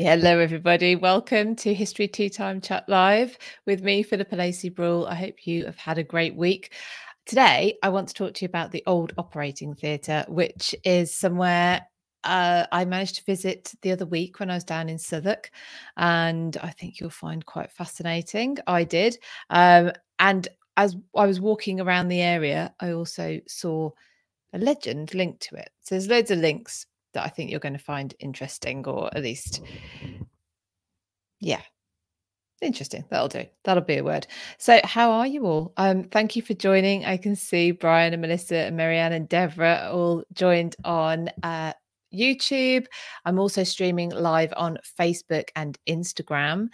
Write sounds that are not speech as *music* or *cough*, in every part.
Hello, everybody. Welcome to History Tea Time Chat Live with me, Philippa Lacey Brewell. I hope you have had a great week. Today, I want to talk to you about the Old Operating Theatre, which is somewhere uh, I managed to visit the other week when I was down in Southwark, and I think you'll find quite fascinating. I did. Um, and as I was walking around the area, I also saw a legend linked to it. So there's loads of links that I think you're going to find interesting, or at least, yeah, interesting. That'll do. That'll be a word. So, how are you all? Um, thank you for joining. I can see Brian and Melissa and Marianne and Deborah all joined on uh, YouTube. I'm also streaming live on Facebook and Instagram.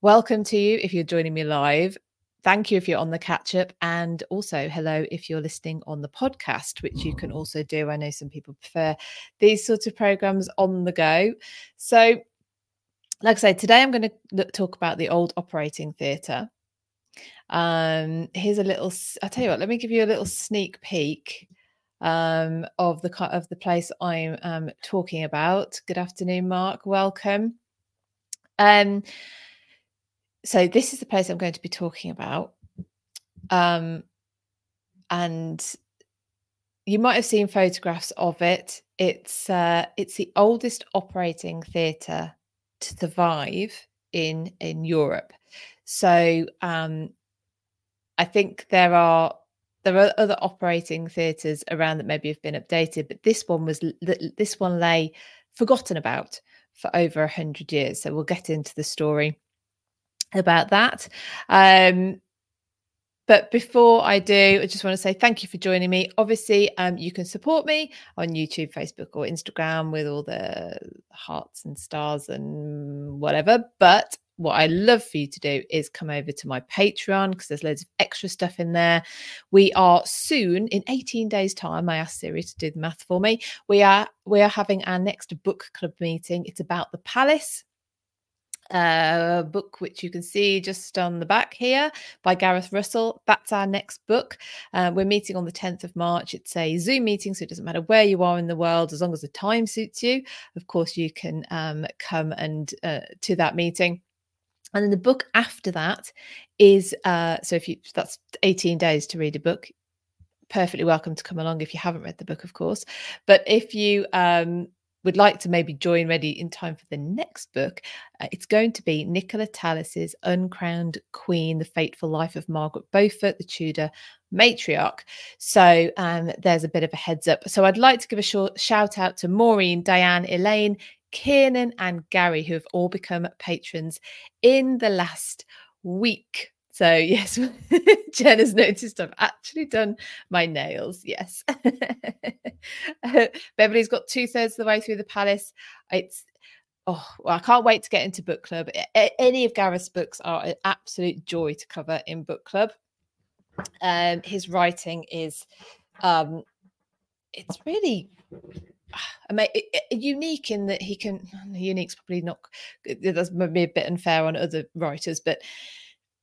Welcome to you if you're joining me live thank you if you're on the catch up and also hello if you're listening on the podcast which you can also do. I know some people prefer these sorts of programs on the go. So like i said today i'm going to talk about the old operating theatre. Um here's a little i'll tell you what let me give you a little sneak peek um of the of the place i'm um talking about. Good afternoon mark. Welcome. Um so this is the place I'm going to be talking about. Um, and you might have seen photographs of it. It's uh, it's the oldest operating theatre to survive in in Europe. So um, I think there are there are other operating theatres around that maybe have been updated, but this one was this one lay forgotten about for over a hundred years. So we'll get into the story about that. Um, but before I do, I just want to say thank you for joining me. Obviously, um, you can support me on YouTube, Facebook, or Instagram with all the hearts and stars and whatever. But what I love for you to do is come over to my Patreon because there's loads of extra stuff in there. We are soon in 18 days' time. I asked Siri to do the math for me. We are we are having our next book club meeting. It's about the palace uh, book, which you can see just on the back here by Gareth Russell. That's our next book. Uh, we're meeting on the 10th of March. It's a Zoom meeting, so it doesn't matter where you are in the world, as long as the time suits you. Of course, you can um, come and uh, to that meeting. And then the book after that is uh, so if you that's 18 days to read a book perfectly welcome to come along if you haven't read the book, of course. But if you um, would like to maybe join ready in time for the next book, uh, it's going to be Nicola Tallis's Uncrowned Queen, The Fateful Life of Margaret Beaufort, the Tudor matriarch. So um, there's a bit of a heads up. So I'd like to give a short shout out to Maureen, Diane, Elaine, Kiernan, and Gary, who have all become patrons in the last week. So *laughs* yes, Jen has noticed I've actually done my nails. Yes, *laughs* Beverly's got two thirds of the way through the palace. It's oh, well, I can't wait to get into book club. Any of Gareth's books are an absolute joy to cover in book club. Um, his writing is, um, it's really *sighs* unique in that he can. Unique's probably not. That's maybe a bit unfair on other writers, but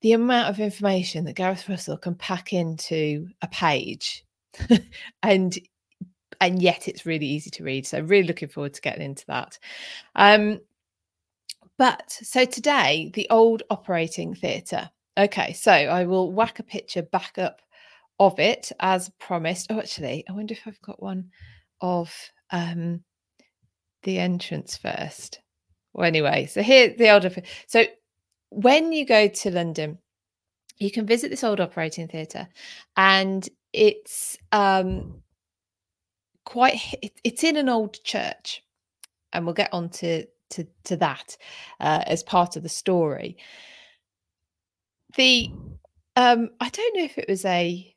the amount of information that Gareth Russell can pack into a page *laughs* and and yet it's really easy to read so really looking forward to getting into that. Um but so today the old operating theatre. Okay so i will whack a picture back up of it as promised. Oh actually i wonder if i've got one of um the entrance first. Well anyway so here the older so when you go to London, you can visit this old operating theatre, and it's um, quite. It, it's in an old church, and we'll get on to to, to that uh, as part of the story. The um, I don't know if it was a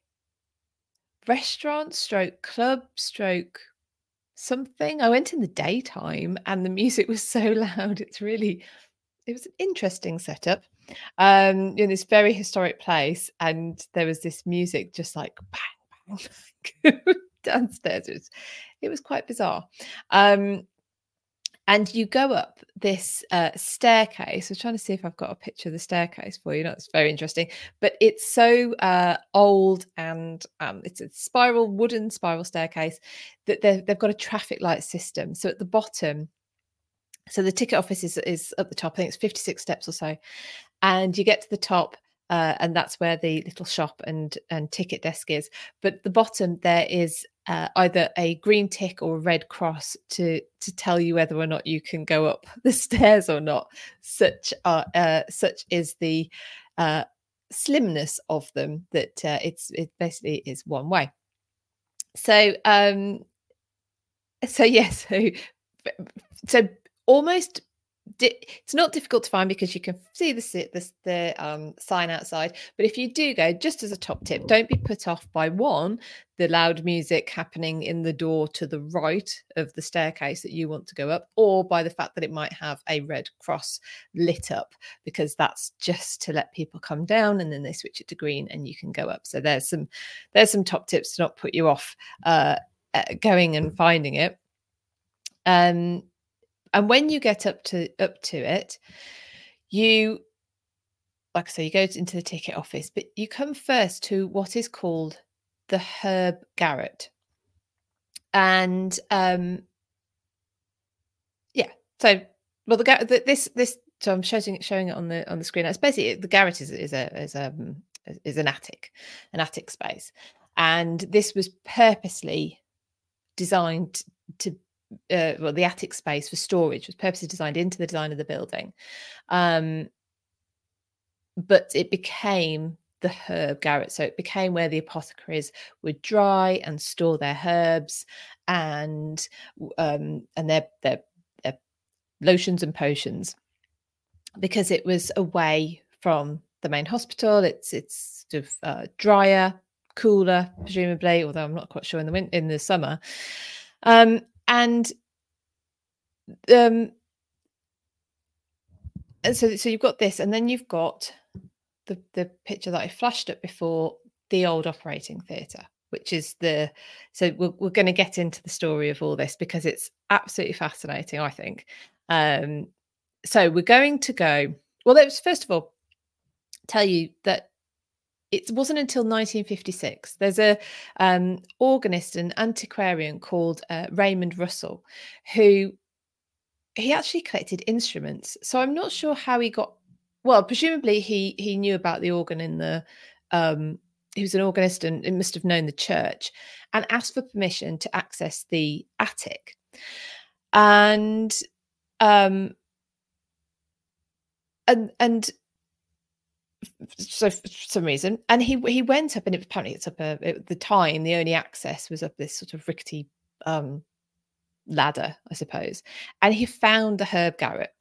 restaurant stroke club stroke something. I went in the daytime and the music was so *laughs* loud. It's really it was an interesting setup um in this very historic place and there was this music just like bang bang, *laughs* downstairs it was, it was quite bizarre um and you go up this uh, staircase. I'm trying to see if I've got a picture of the staircase for you. That's very interesting, but it's so uh, old and um, it's a spiral, wooden spiral staircase that they've got a traffic light system. So at the bottom, So the ticket office is, is at the top. I think it's 56 steps or so. And you get to the top, uh, and that's where the little shop and and ticket desk is. But the bottom there is uh, either a green tick or a red cross to to tell you whether or not you can go up *laughs* the stairs or not. Such are uh, such is the uh, slimness of them that uh, it's it basically is one way. So um, so *laughs* yes, so so almost it's not difficult to find because you can see the the, the um, sign outside. But if you do go, just as a top tip, don't be put off by one the loud music happening in the door to the right of the staircase that you want to go up, or by the fact that it might have a red cross lit up, because that's just to let people come down, and then they switch it to green, and you can go up. So there's some there's some top tips to not put you off uh, uh going and finding it. Um, and when you get up to up to it you like i say you go into the ticket office but you come first to what is called the herb garret. And um yeah so well the, the this this so i'm showing it showing it on the on the screen. It's basically the garret is is a is um, is an attic an attic space. And this was purposely designed to uh, well, the attic space for storage was purposely designed into the design of the building. Um, but it became the herb garret. So it became where the apothecaries would dry and store their herbs and um, and their, their, their lotions and potions because it was away from the main hospital. It's it's sort of uh, drier, cooler, presumably, although I'm not quite sure in the winter, in the summer. Um, and um and so so you've got this and then you've got the the picture that i flashed up before the old operating theatre which is the so we're, we're going to get into the story of all this because it's absolutely fascinating i think. Um so we're going to go well let's first of all tell you that it wasn't until 1956. There's a um, organist and antiquarian called uh, Raymond Russell, who he actually collected instruments. So I'm not sure how he got. Well, presumably he he knew about the organ in the. Um, he was an organist and, must have known the church, and asked for permission to access the attic, and um, and and so for some reason and he he went up and it apparently it's up a, at the time the only access was up this sort of rickety um ladder i suppose and he found the herb garret.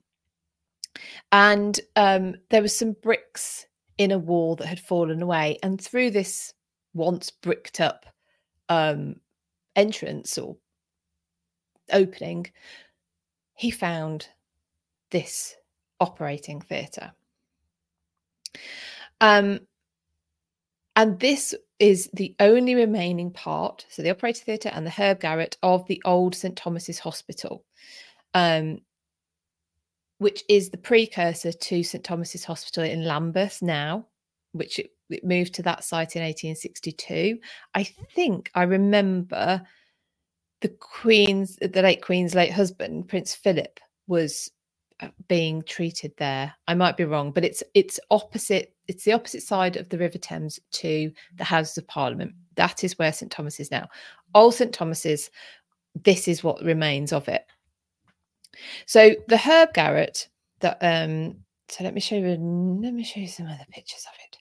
And um there was some bricks in a wall that had fallen away and through this once bricked up um entrance or opening he found this operating theatre um, and this is the only remaining part, so the operating theatre and the herb garret of the old St Thomas's Hospital, um, which is the precursor to St Thomas's Hospital in Lambeth now, which it, it moved to that site in 1862. I think I remember the Queen's, the late Queen's late husband, Prince Philip, was being treated there. I might be wrong, but it's it's opposite. It's the opposite side of the River Thames to the Houses of Parliament. That is where St Thomas is now. Old St Thomas's. This is what remains of it. So the herb garret. That um. So let me show you. Let me show you some other pictures of it.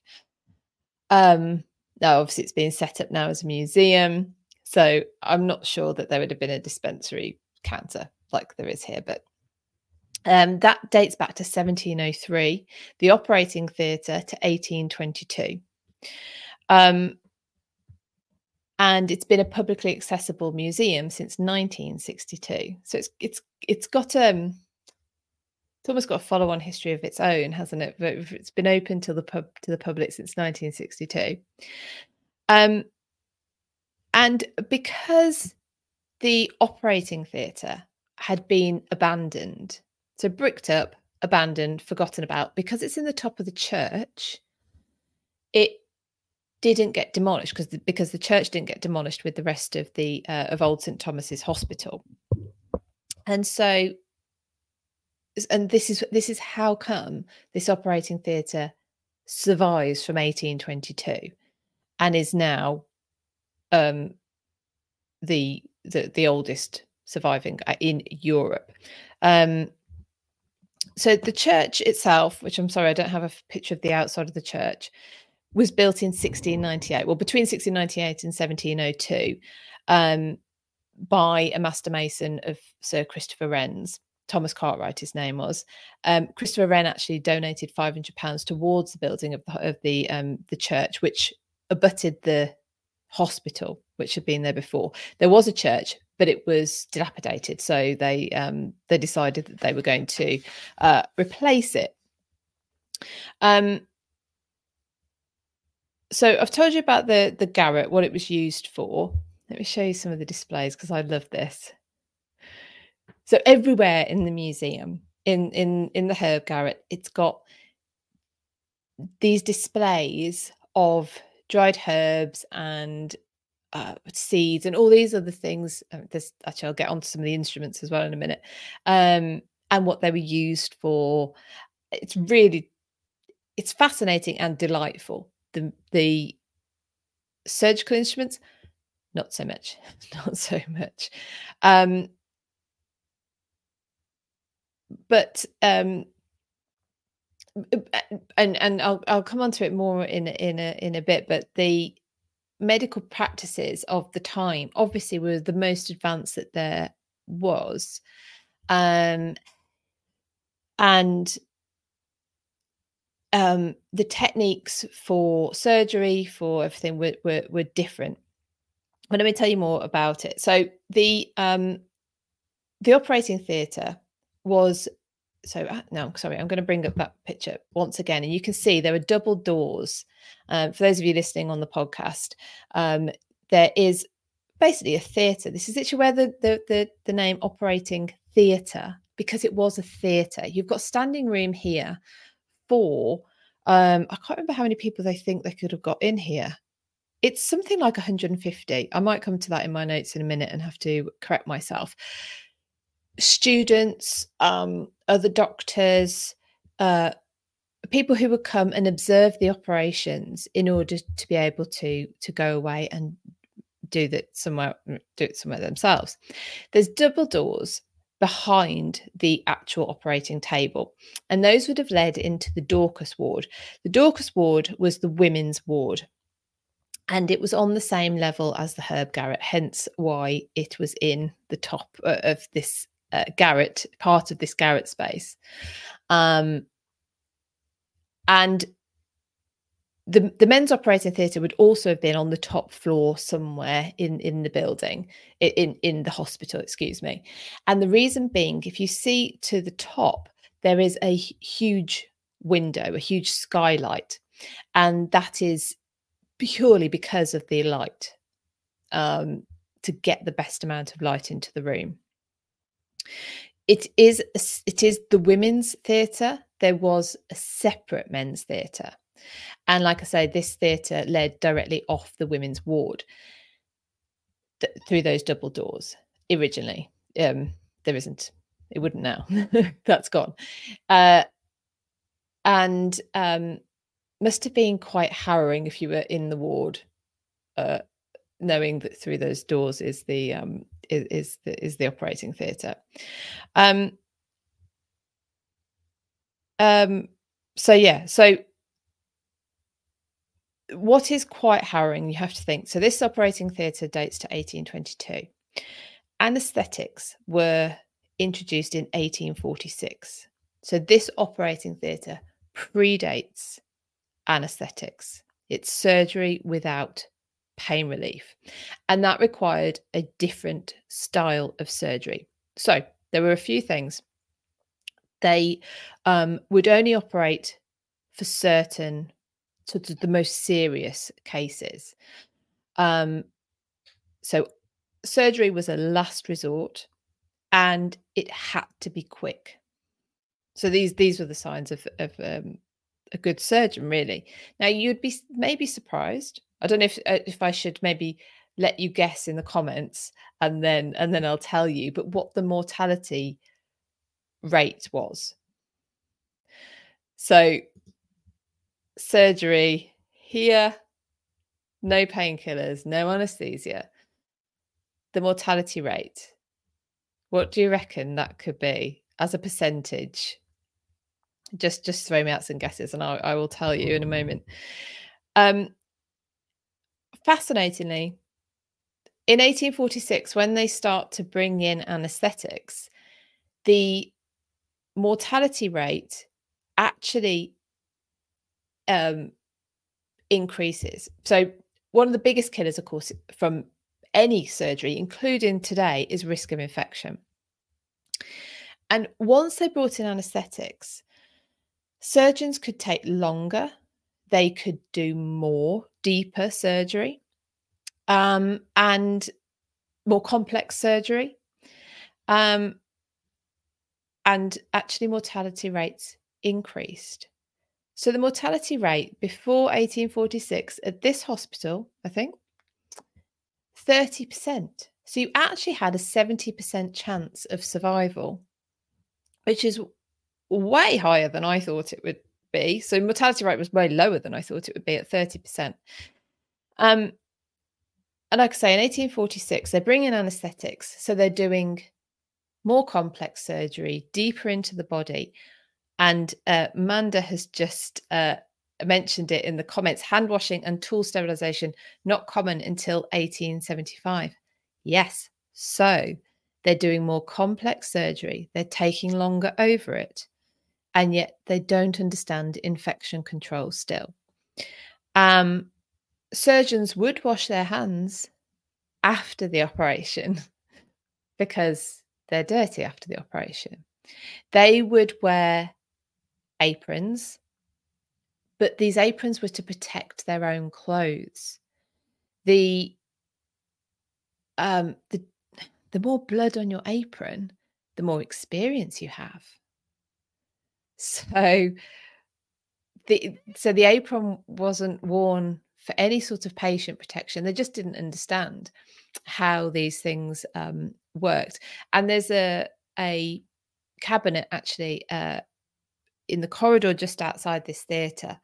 Um. Now, obviously, it's being set up now as a museum. So I'm not sure that there would have been a dispensary counter like there is here, but um, that dates back to 1703, the operating theatre to 1822. Um, and it's been a publicly accessible museum since 1962. So it's it's it's got um it's almost got a follow-on history of its own, hasn't it? But it's been open to the pub to the public since 1962. Um, and because the operating theatre had been abandoned so bricked up, abandoned, forgotten about. Because it's in the top of the church, it didn't get demolished because the, because the church didn't get demolished with the rest of the uh, of old St Thomas's Hospital. And so and this is this is how come this operating theatre survives from 1822 and is now um, the, the the oldest surviving uh, in Europe. Um, so the church itself, which I'm sorry I don't have a picture of the outside of the church, was built in 1698. Well, between 1698 and 1702, um, by a master mason of Sir Christopher Wren's. Thomas Cartwright, his name was. Um, Christopher Wren actually donated five hundred pounds towards the building of the of the um, the church, which abutted the hospital, which had been there before. There was a church, but it was dilapidated, so they um, they decided that they were going to uh, replace it. Um, so I've told you about the the garret, what it was used for. Let me show you some of the displays because I love this. So everywhere in the museum, in in in the herb garret, it's got these displays of dried herbs and uh, seeds and all these other things. Uh, there's actually I'll get onto some of the instruments as well in a minute, um, and what they were used for. It's really, it's fascinating and delightful. The the surgical instruments not so much *laughs* not so much um but um and and I'll I'll come on to it more in in a in a bit but the medical practices of the time obviously were the most advanced that there was um and um the techniques for surgery for everything were were, were different but let me tell you more about it. So the um, the operating theatre was so uh, no sorry i'm going to bring up that picture once again and you can see there are double doors um, for those of you listening on the podcast um, there is basically a theatre this is actually where the, the the, the name operating theatre because it was a theatre you've got standing room here for um, i can't remember how many people they think they could have got in here it's something like 150. I might come to that in my notes in a minute and have to correct myself. Students, um, other doctors, uh, people who would come and observe the operations in order to be able to to go away and do that somewhere do it somewhere themselves. There's double doors behind the actual operating table. And those would have led into the Dorcas ward. The Dorcas ward was the women's ward and it was on the same level as the herb garret hence why it was in the top uh, of this uh, garret part of this garret space um, and the, the men's operating theatre would also have been on the top floor somewhere in, in the building, in, in the hospital, excuse me. And the reason being, if you see to the top, there is a huge window, a huge skylight. And that is purely because of the light um, to get the best amount of light into the room. It is it is the women's theatre. There was a separate men's theatre, and like I say, this theatre led directly off the women's ward th- through those double doors originally. Um, there isn't. It wouldn't now. *laughs* That's gone. Uh, and um, must have been quite harrowing if you were in the ward, uh, knowing that through those doors is the um, is, is the is the operating theatre. Um, um, so yeah, so what is quite harrowing, you have to think. So this operating theatre dates to 1822. Anesthetics were introduced in 1846. So this operating theatre predates anesthetics. It's surgery without pain relief. And that required a different style of surgery. So there were a few things. They um, would only operate for certain sort of the most serious cases. Um, so surgery was a last resort and it had to be quick. So these these were the signs of, of um, a good surgeon, really. Now, you'd be maybe surprised. I don't know if uh, if I should maybe let you guess in the comments, and then and then I'll tell you. But what the mortality rate was. So, surgery here, no painkillers, no anesthesia. The mortality rate, what do you reckon that could be as a percentage? Just just throw me out some guesses and I, I will tell you in a moment. Um, fascinatingly, in 1846, when they start to bring in anesthetics, the mortality rate actually um, increases. So, one of the biggest killers, of course, from any surgery, including today, is risk of infection. And once they brought in anesthetics, surgeons could take longer, they could do more, deeper surgery, um, and more complex surgery. Um, and actually, mortality rates increased. So the mortality rate before 1846 at this hospital, I think, 30%. So you actually had a 70% chance of survival, which is way higher than I thought it would be. So mortality rate was way lower than I thought it would be at 30%. Um, and like I say, in 1846, they bring in anesthetics. So they're doing more complex surgery, deeper into the body, and uh, Manda has just uh, mentioned it in the comments hand washing and tool sterilization, not common until 1875. Yes, so they're doing more complex surgery, they're taking longer over it, and yet they don't understand infection control still. Um, surgeons would wash their hands after the operation *laughs* because they're dirty after the operation. They would wear aprons, but these aprons were to protect their own clothes. The um the the more blood on your apron, the more experience you have. So the so the apron wasn't worn for any sort of patient protection. They just didn't understand how these things um, worked. And there's a a cabinet actually uh, in the corridor just outside this theatre,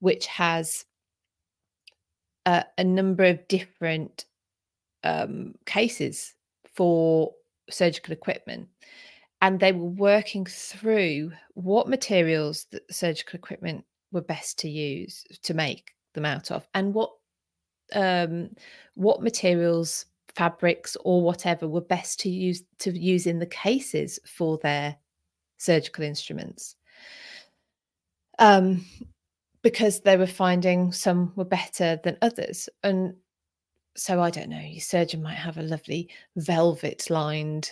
which has a, a number of different um, cases for surgical equipment. And they were working through what materials the surgical equipment were best to use to make them out of, and what um, what materials, fabrics, or whatever were best to use to use in the cases for their surgical instruments um, because they were finding some were better than others. And so I don't know, your surgeon might have a lovely velvet lined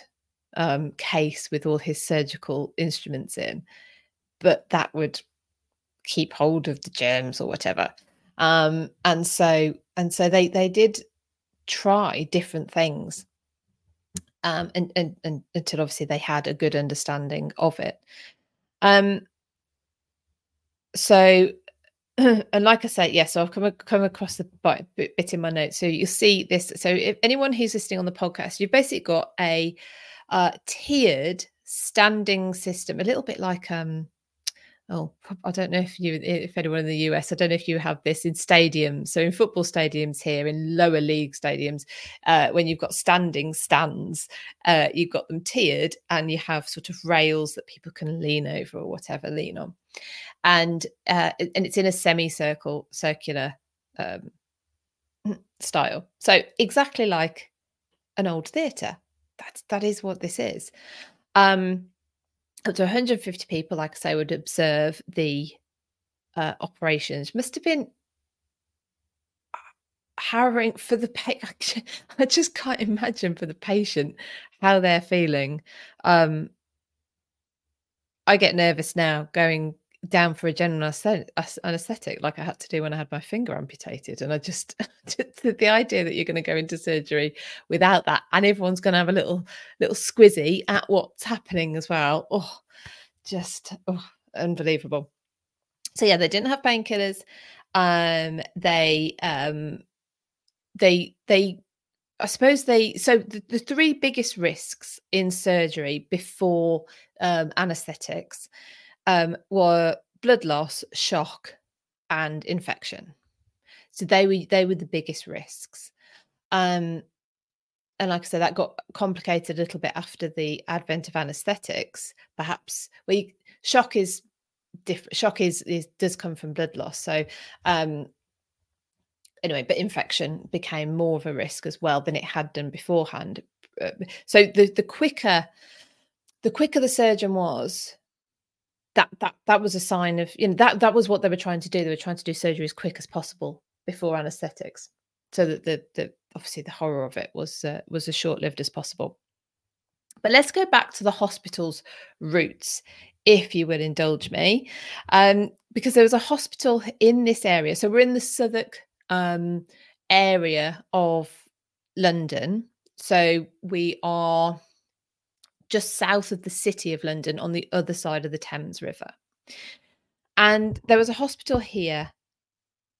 um, case with all his surgical instruments in, but that would keep hold of the germs or whatever. Um, and so and so they they did try different things um, and, and, and until obviously they had a good understanding of it. Um, so *clears throat* and like I say, yes, yeah, so I've come come across the bit in my notes. So you'll see this. So if anyone who's listening on the podcast, you've basically got a uh, tiered standing system, a little bit like um oh i don't know if you if anyone in the us i don't know if you have this in stadiums so in football stadiums here in lower league stadiums uh, when you've got standing stands uh, you've got them tiered and you have sort of rails that people can lean over or whatever lean on. And uh, and it's in a semicircle circular um, *clears throat* style. So exactly like an old theatre that's that is what this is um up to 150 people, like I say, would observe the uh, operations. Must have been harrowing for the patient. *laughs* I just can't imagine for the patient how they're feeling. Um, I get nervous now going down for a general anesthetic like I had to do when I had my finger amputated. And I just, *laughs* the idea that you're going to go into surgery without that and everyone's going to have a little, little squizzy at what's happening as well. Oh, just oh, unbelievable. So yeah, they didn't have painkillers. Um, they, um, they, they I suppose they so the, the three biggest risks in surgery before um, anesthetics um, were blood loss, shock, and infection. So they were they were the biggest risks. Um, and like I said, that got complicated a little bit after the advent of anesthetics. Perhaps we shock is different. Shock is, is does come from blood loss. So um, anyway, but infection became more of a risk as well than it had done beforehand. Uh, so the the quicker the quicker the surgeon was, that that that was a sign of you know that that was what they were trying to do. They were trying to do surgery as quick as possible before anaesthetics, so that the the obviously the horror of it was uh, was as short lived as possible. But let's go back to the hospital's roots, if you will indulge me, um, because there was a hospital in this area. So we're in the Southwark um, area of London. So we are just south of the city of London on the other side of the Thames River. And there was a hospital here,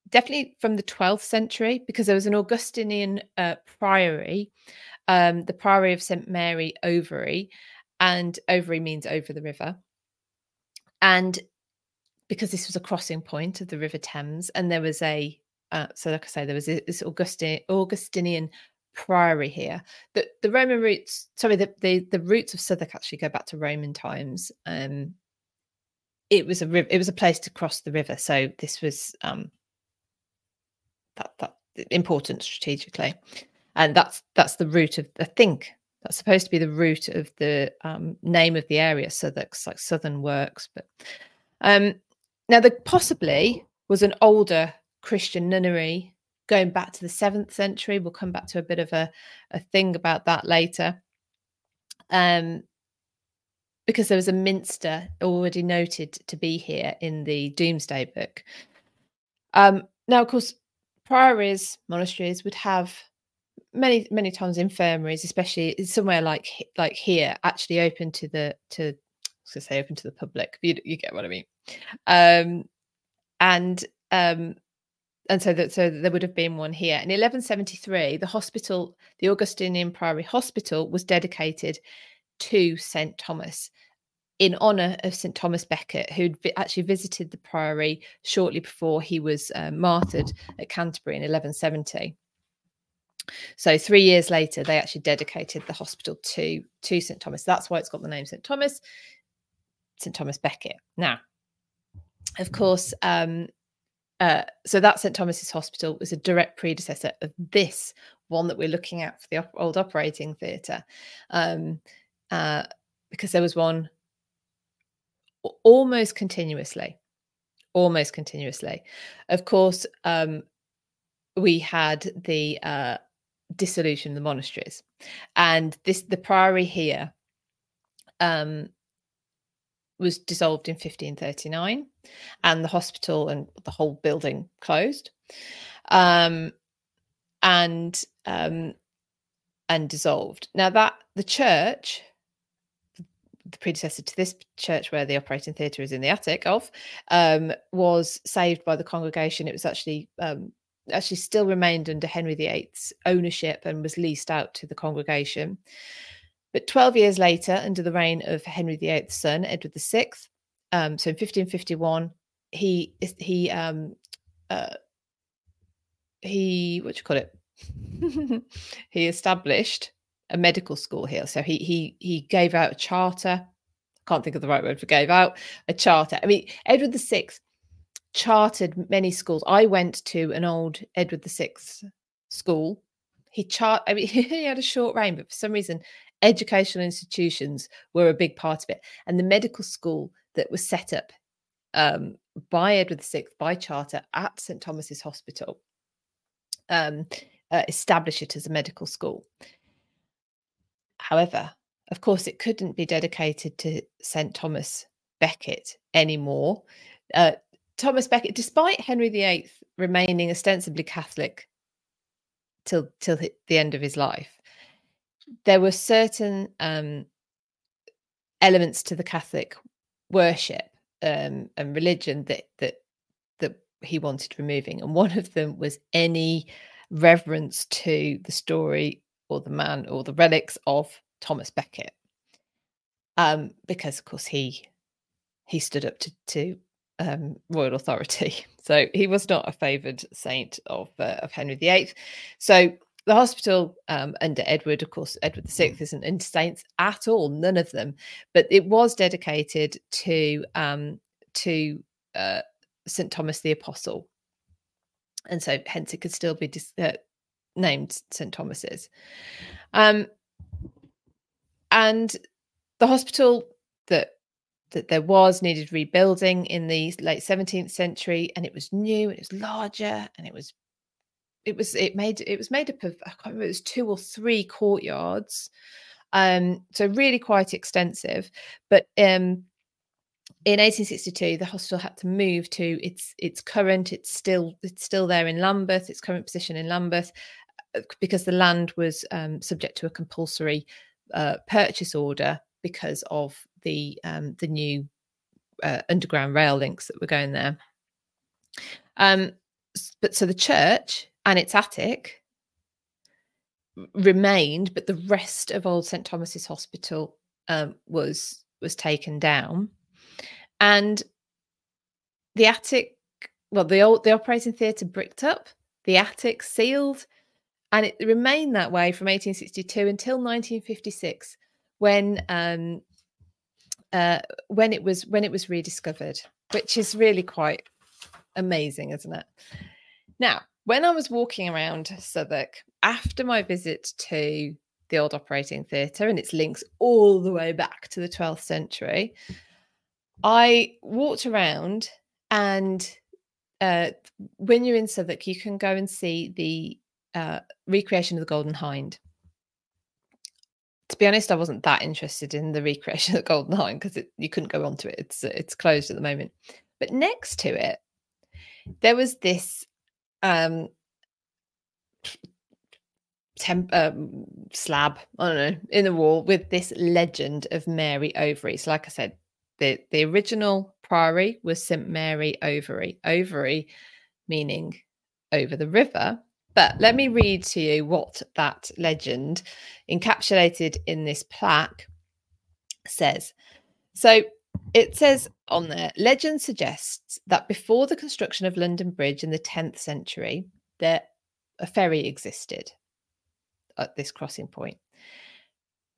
definitely from the 12th century, because there was an Augustinian uh, priory, um, the Priory of St. Mary Overy, and Overy means over the river. And because this was a crossing point of the River Thames, and there was a uh, so like I say, there was this Augustin, Augustinian priory here. The the Roman roots, sorry, the, the the roots of Southwark actually go back to Roman times. Um, it was a it was a place to cross the river, so this was um that that important strategically, and that's that's the root of I think that's supposed to be the root of the um, name of the area. Southwark's like Southern Works, but um, now there possibly was an older Christian nunnery going back to the seventh century. We'll come back to a bit of a, a thing about that later. Um, because there was a minster already noted to be here in the Domesday Book. Um, now, of course, priories, monasteries would have many, many times infirmaries, especially somewhere like like here, actually open to the to I was going to say open to the public. You, you get what I mean. Um, and um, and so that so there would have been one here. In 1173 the hospital the augustinian priory hospital was dedicated to st thomas in honor of st thomas becket who'd actually visited the priory shortly before he was uh, martyred at canterbury in 1170 so three years later they actually dedicated the hospital to to st thomas. That's why it's got the name st thomas st thomas becket. Now of course um, uh, so that St Thomas's Hospital was a direct predecessor of this one that we're looking at for the old operating theatre, um, uh, because there was one almost continuously, almost continuously. Of course, um, we had the uh, dissolution of the monasteries, and this the priory here um, was dissolved in 1539 and the hospital and the whole building closed um, and um, and dissolved. Now that the church the predecessor to this church where the operating theatre is in the attic of um, was saved by the congregation. It was actually um, actually still remained under henry viii's ownership and was leased out to the congregation but 12 years later, under the reign of Henry VIII's son, Edward VI, um, so in 1551, he he um, uh, he what do you call it? *laughs* he established a medical school here. So he he he gave out a charter. Can't think of the right word for gave out a charter. I mean, Edward VI chartered many schools. I went to an old Edward VI school. He chart. I mean, *laughs* he had a short reign, but for some reason, educational institutions were a big part of it. And the medical school that was set up um, by Edward VI by charter at St Thomas's Hospital um, uh, established it as a medical school. However, of course, it couldn't be dedicated to St Thomas Becket anymore. Uh, Thomas Becket, despite Henry VIII remaining ostensibly Catholic till till the end of his life, there were certain um, elements to the Catholic worship um, and religion that that that he wanted removing, and one of them was any reverence to the story or the man or the relics of Thomas Becket. Um, because of course he he stood up to, to um, royal authority. *laughs* So he was not a favoured saint of uh, of Henry VIII. So the hospital um, under Edward, of course, Edward VI mm. isn't into saints at all, none of them. But it was dedicated to um, to uh, St Thomas the Apostle, and so hence it could still be dis- uh, named St Thomas's. Um, and the hospital that that there was needed rebuilding in the late 17th century and it was new and it was larger and it was it was it made it was made up of i can't remember it was two or three courtyards um so really quite extensive. But um in 1862 the hospital had to move to its its current it's still it's still there in lambeth its current position in lambeth uh, because the land was um, subject to a compulsory uh, purchase order because of the um, the new uh, underground rail links that were going there. Um, but so the church and its attic remained, but the rest of Old St Thomas's Hospital um, was was taken down, and the attic, well, the old the operating theatre bricked up, the attic sealed, and it remained that way from 1862 until 1956, when um, uh, when it was when it was rediscovered, which is really quite amazing, isn't it? Now, when I was walking around Southwark after my visit to the old operating theatre and its links all the way back to the 12th century, I walked around and uh, when you're in Southwark, you can go and see the uh, recreation of the Golden Hind to be honest, I wasn't that interested in the recreation of the Golden Hind because you couldn't go onto it. It's it's closed at the moment. But next to it, there was this um, temp, um, slab, I don't know, in the wall with this legend of Mary Overy. So, like I said, the the original priory was St Mary Overy. Overy meaning over the river, but let me read to you what that legend, encapsulated in this plaque, says. So it says on there legend suggests that before the construction of London Bridge in the 10th century, there a ferry existed at this crossing point.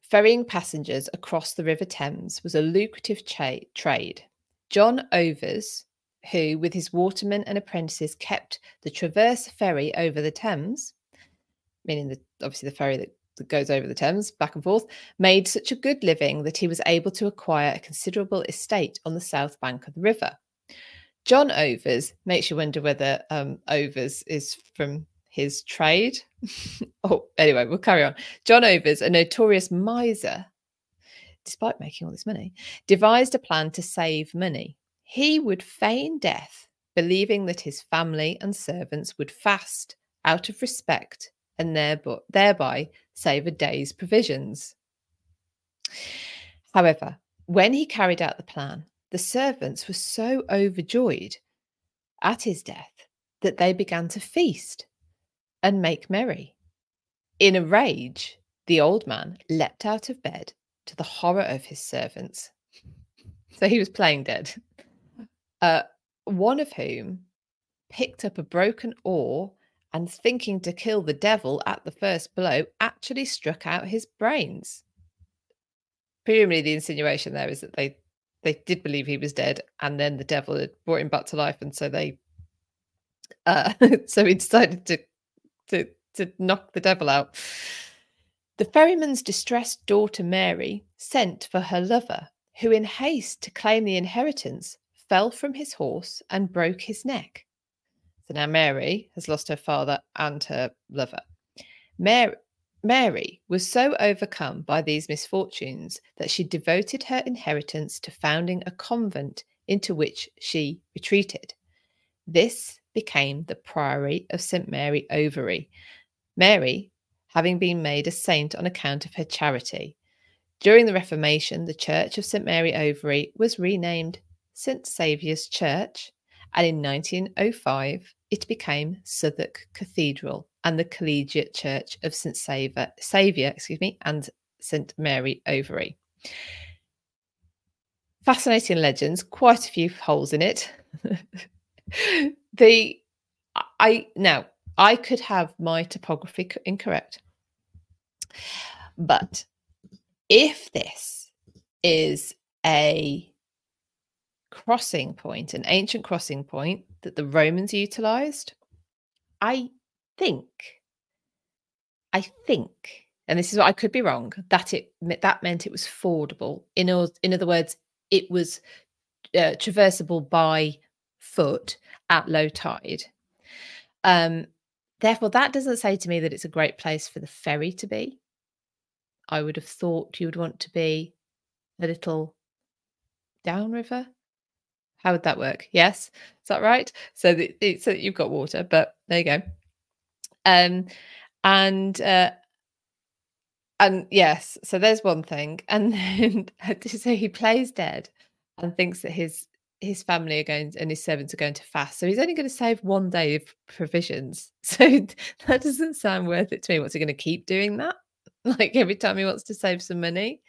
Ferrying passengers across the River Thames was a lucrative cha- trade. John Overs, who, with his watermen and apprentices, kept the Traverse ferry over the Thames, meaning the obviously the ferry that, that goes over the Thames back and forth, made such a good living that he was able to acquire a considerable estate on the south bank of the river. John Overs makes you wonder whether um, Overs is from his trade. *laughs* oh, anyway, we'll carry on. John Overs, a notorious miser, despite making all this money, devised a plan to save money he would feign death, believing that his family and servants would fast out of respect and thereby save a day's provisions. However, when he carried out the plan, the servants were so overjoyed at his death that they began to feast and make merry. In a rage, the old man leapt out of bed to the horror of his servants. So he was playing dead uh, one of whom picked up a broken oar and, thinking to kill the devil at the first blow, actually struck out his brains. Presumably, the insinuation there is that they they did believe he was dead, and then the devil had brought him back to life, and so they, uh, *laughs* so he decided to to to knock the devil out. The ferryman's distressed daughter Mary sent for her lover, who, in haste to claim the inheritance, fell from his horse and broke his neck. So now Mary has lost her father and her lover. Mary, Mary was so overcome by these misfortunes that she devoted her inheritance to founding a convent into which she retreated. This became the Priory of St. Mary Overy. Mary, having been made a saint on account of her charity. During the Reformation, the Church of St. Mary Overy was renamed St Saviour's Church, and in 1905 it became Southwark Cathedral. and the Collegiate Church of St. Saviour, Saviour excuse me, and St. Mary Overy. Fascinating legends, quite a few holes in it. *laughs* the I now I could have my topography incorrect. But if this is a crossing point, an ancient crossing point that the Romans utilized, I think, I think, and this is what I could be wrong, that it that meant it was fordable. In, in other words, it was uh, traversable by foot at low tide. Um, therefore, that doesn't say to me that it's a great place for the ferry to be. I would have thought you would want to be a little downriver. How would that work? Yes, is that right? So that so you've got water, but there you go. Um, and uh, and yes, so there's one thing, *laughs* and then so he plays dead and thinks that his his family are going and his servants are going to fast. So he's only going to save one day of provisions. *laughs* So that doesn't sound worth it to me. What's he going to keep doing that? *laughs* Like every time he wants to save some money,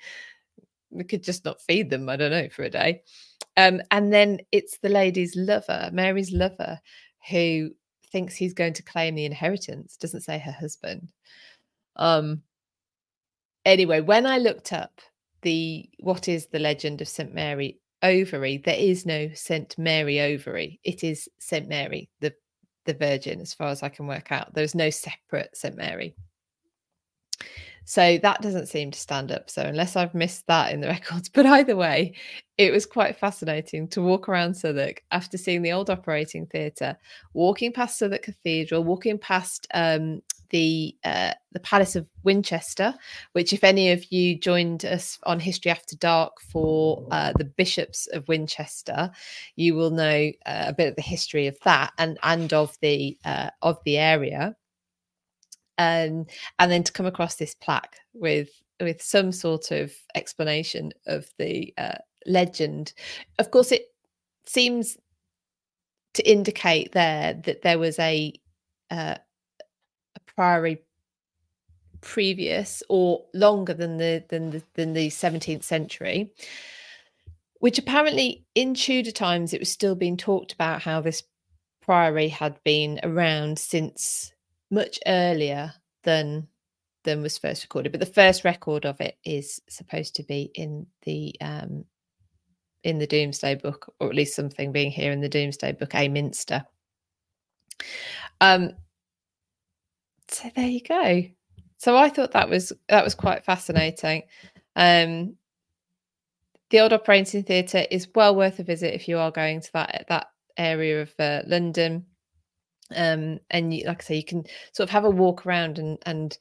we could just not feed them. I don't know for a day. Um, and then it's the lady's lover, Mary's lover, who thinks he's going to claim the inheritance. Doesn't say her husband. Um. Anyway, when I looked up the what is the legend of St Mary Overy, there is no St Mary Overy. It is St Mary, the the Virgin, as far as I can work out. There's no separate St Mary. So that doesn't seem to stand up. So unless I've missed that in the *laughs* records, but either way, it was quite fascinating to walk around Southwark after seeing the old operating theatre, walking past Southwark Cathedral, walking past um, the uh, the Palace of Winchester, which, if any of you joined us on History After Dark for uh, the bishops of Winchester, you will know uh, a bit of the history of that and and of the uh, of the area um, and then to come across this plaque with with some sort of explanation of the uh, legend. Of course, it seems to indicate there that there was a uh, a priory previous or longer than the than the than the 17th century which apparently in Tudor times it was still being talked about how this priory had been around since much earlier than than was first recorded. But the first record of it is supposed to be in the um, in the Domesday Book, or at least something being here in the Domesday Book, a Minster. Um, so there you go. So I thought that was that was quite fascinating. Um, the Old Operating Theatre is well worth a visit if you are going to that that area of uh, London um, and you, like I say, you can sort of have a walk around and and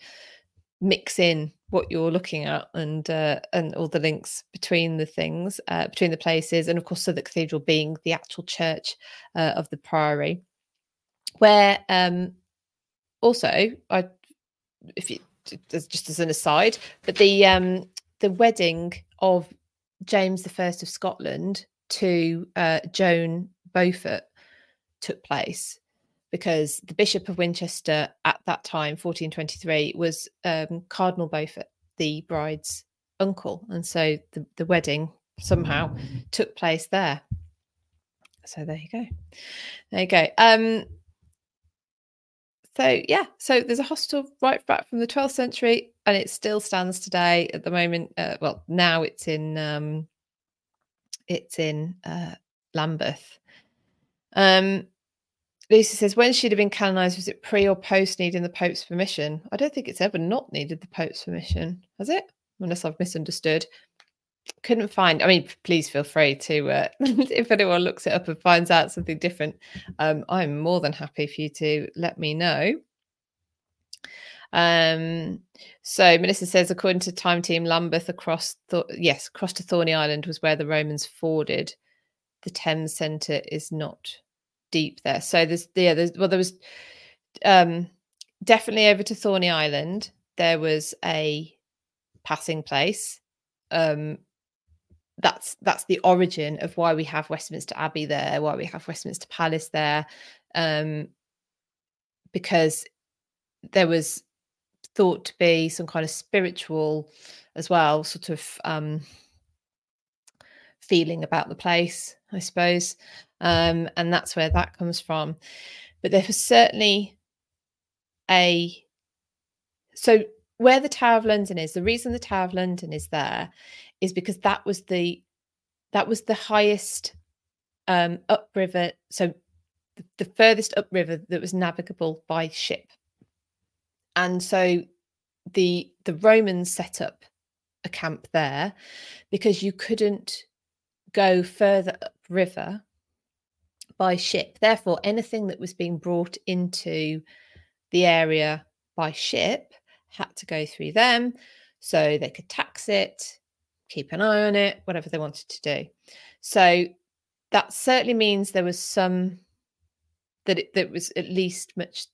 mix in what you're looking at and uh, and all the links between the things uh, between the places, and of course, Southwark Cathedral being the actual church uh, of the Priory, where um, also I, if you just as an aside, but the um, the wedding of James the First of Scotland to uh, Joan Beaufort took place because the Bishop of Winchester at that time, 1423, was um, Cardinal Beaufort, the bride's uncle. And so the, the wedding somehow took place there. So there you go. There you go. Um, so yeah, so there's a hostel right back from the 12th century, and it still stands today. At the moment, uh, well, now it's in um, it's in uh, Lambeth. Um, Lucy says, when she'd have been canonized, was it pre or post needing the Pope's permission? I don't think it's ever not needed the Pope's permission, has it? Unless I've misunderstood. Couldn't find. I mean, please feel free to, uh, *laughs* if anyone looks it up and finds out something different, um, I'm more than happy for you to let me know. Um, so Melissa says, according to Time Team, Lambeth across, Th- yes, across to Thorney Island was where the Romans forded. The Thames Centre is not deep there. So there's yeah, there's well there was um definitely over to Thorney Island. There was a passing place. Um that's that's the origin of why we have Westminster Abbey there, why we have Westminster Palace there. Um because there was thought to be some kind of spiritual as well, sort of um, feeling about the place, I suppose. Um, and that's where that comes from. But there was certainly a so where the Tower of London is, the reason the Tower of London is there is because that was the that was the highest um, upriver. So the, the furthest upriver that was navigable by ship, and so the the Romans set up a camp there because you couldn't go further upriver by ship. Therefore, anything that was being brought into the area by ship had to go through them so they could tax it, keep an eye on it, whatever they wanted to do. So that certainly means there was some that it that was at least much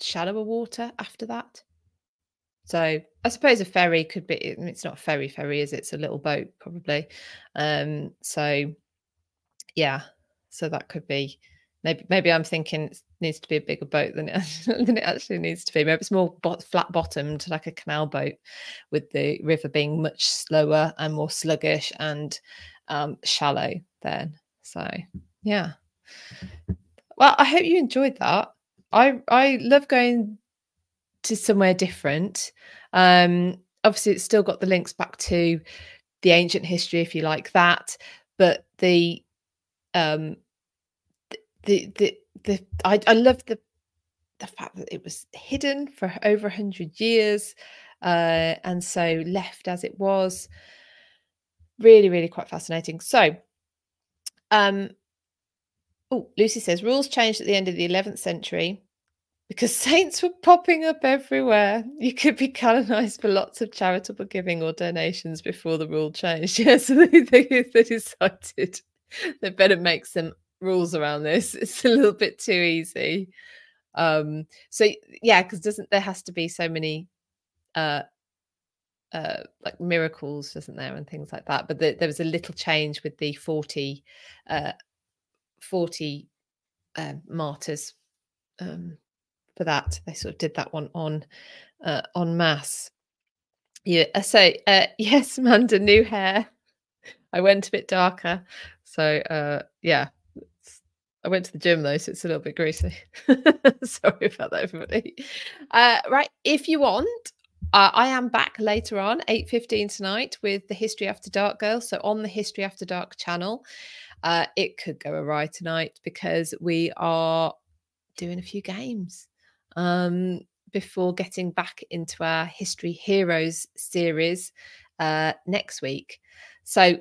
shallower water after that. So I suppose a ferry could be it's not a ferry ferry, is it? It's a little boat probably. Um so yeah, so that could be maybe maybe I'm thinking it needs to be a bigger boat than it, *laughs* than it actually needs to be. Maybe it's more flat bottomed, like a canal boat, with the river being much slower and more sluggish and um, shallow. Then, so yeah. Well, I hope you enjoyed that. I I love going to somewhere different. Um, obviously, it's still got the links back to the ancient history, if you like that, but the um the the the I, I love the the fact that it was hidden for over hundred years, uh, and so left as it was. Really, really quite fascinating. So, um, oh, Lucy says rules changed at the end of the 11th century because *laughs* saints were popping up everywhere. You could be canonized for lots of charitable giving or donations before the rule changed. *laughs* Yes, *laughs* they, they, they decided they better make some rules around this. *laughs* It's a little bit too easy. Um, so yeah, because doesn't there has to be so many uh uh, like miracles, doesn't there, and things like that. But the, there was a little change with the 40, uh, 40 uh, martyrs um, for that. They sort of did that one on uh, on mass. Yeah. Uh, so uh, *laughs* yes, Amanda, new hair. I went a bit darker. So uh, yeah, I went to the gym though, so it's a little bit greasy. *laughs* Sorry about that, everybody. Uh, right, if you want, uh, I am back later on, 8.15 tonight with the History After Dark girl. So on the History After Dark channel, uh, it could go awry tonight because we are doing a few games um, before getting back into our History Heroes series uh, next week. So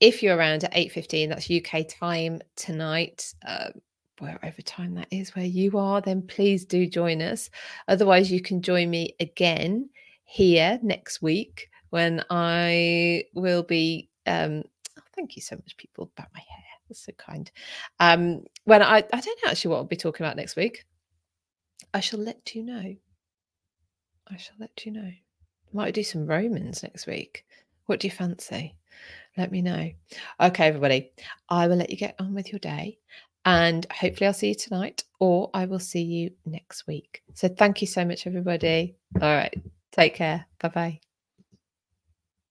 if you're around at 8.15 that's uk time tonight uh, wherever time that is where you are then please do join us. Otherwise you can join me again here next week when i will be um oh, thank you so much people about my hair. That's so kind. Um when i i don't know actually what i'll be talking about next week. I shall let you know. I shall let you know. Might do some romans next week. What do you fancy let me know. Okay, everybody, I will let you get on with your day. And hopefully, I'll see you tonight or I will see you next week. So, thank you so much, everybody. All right, take care. Bye bye.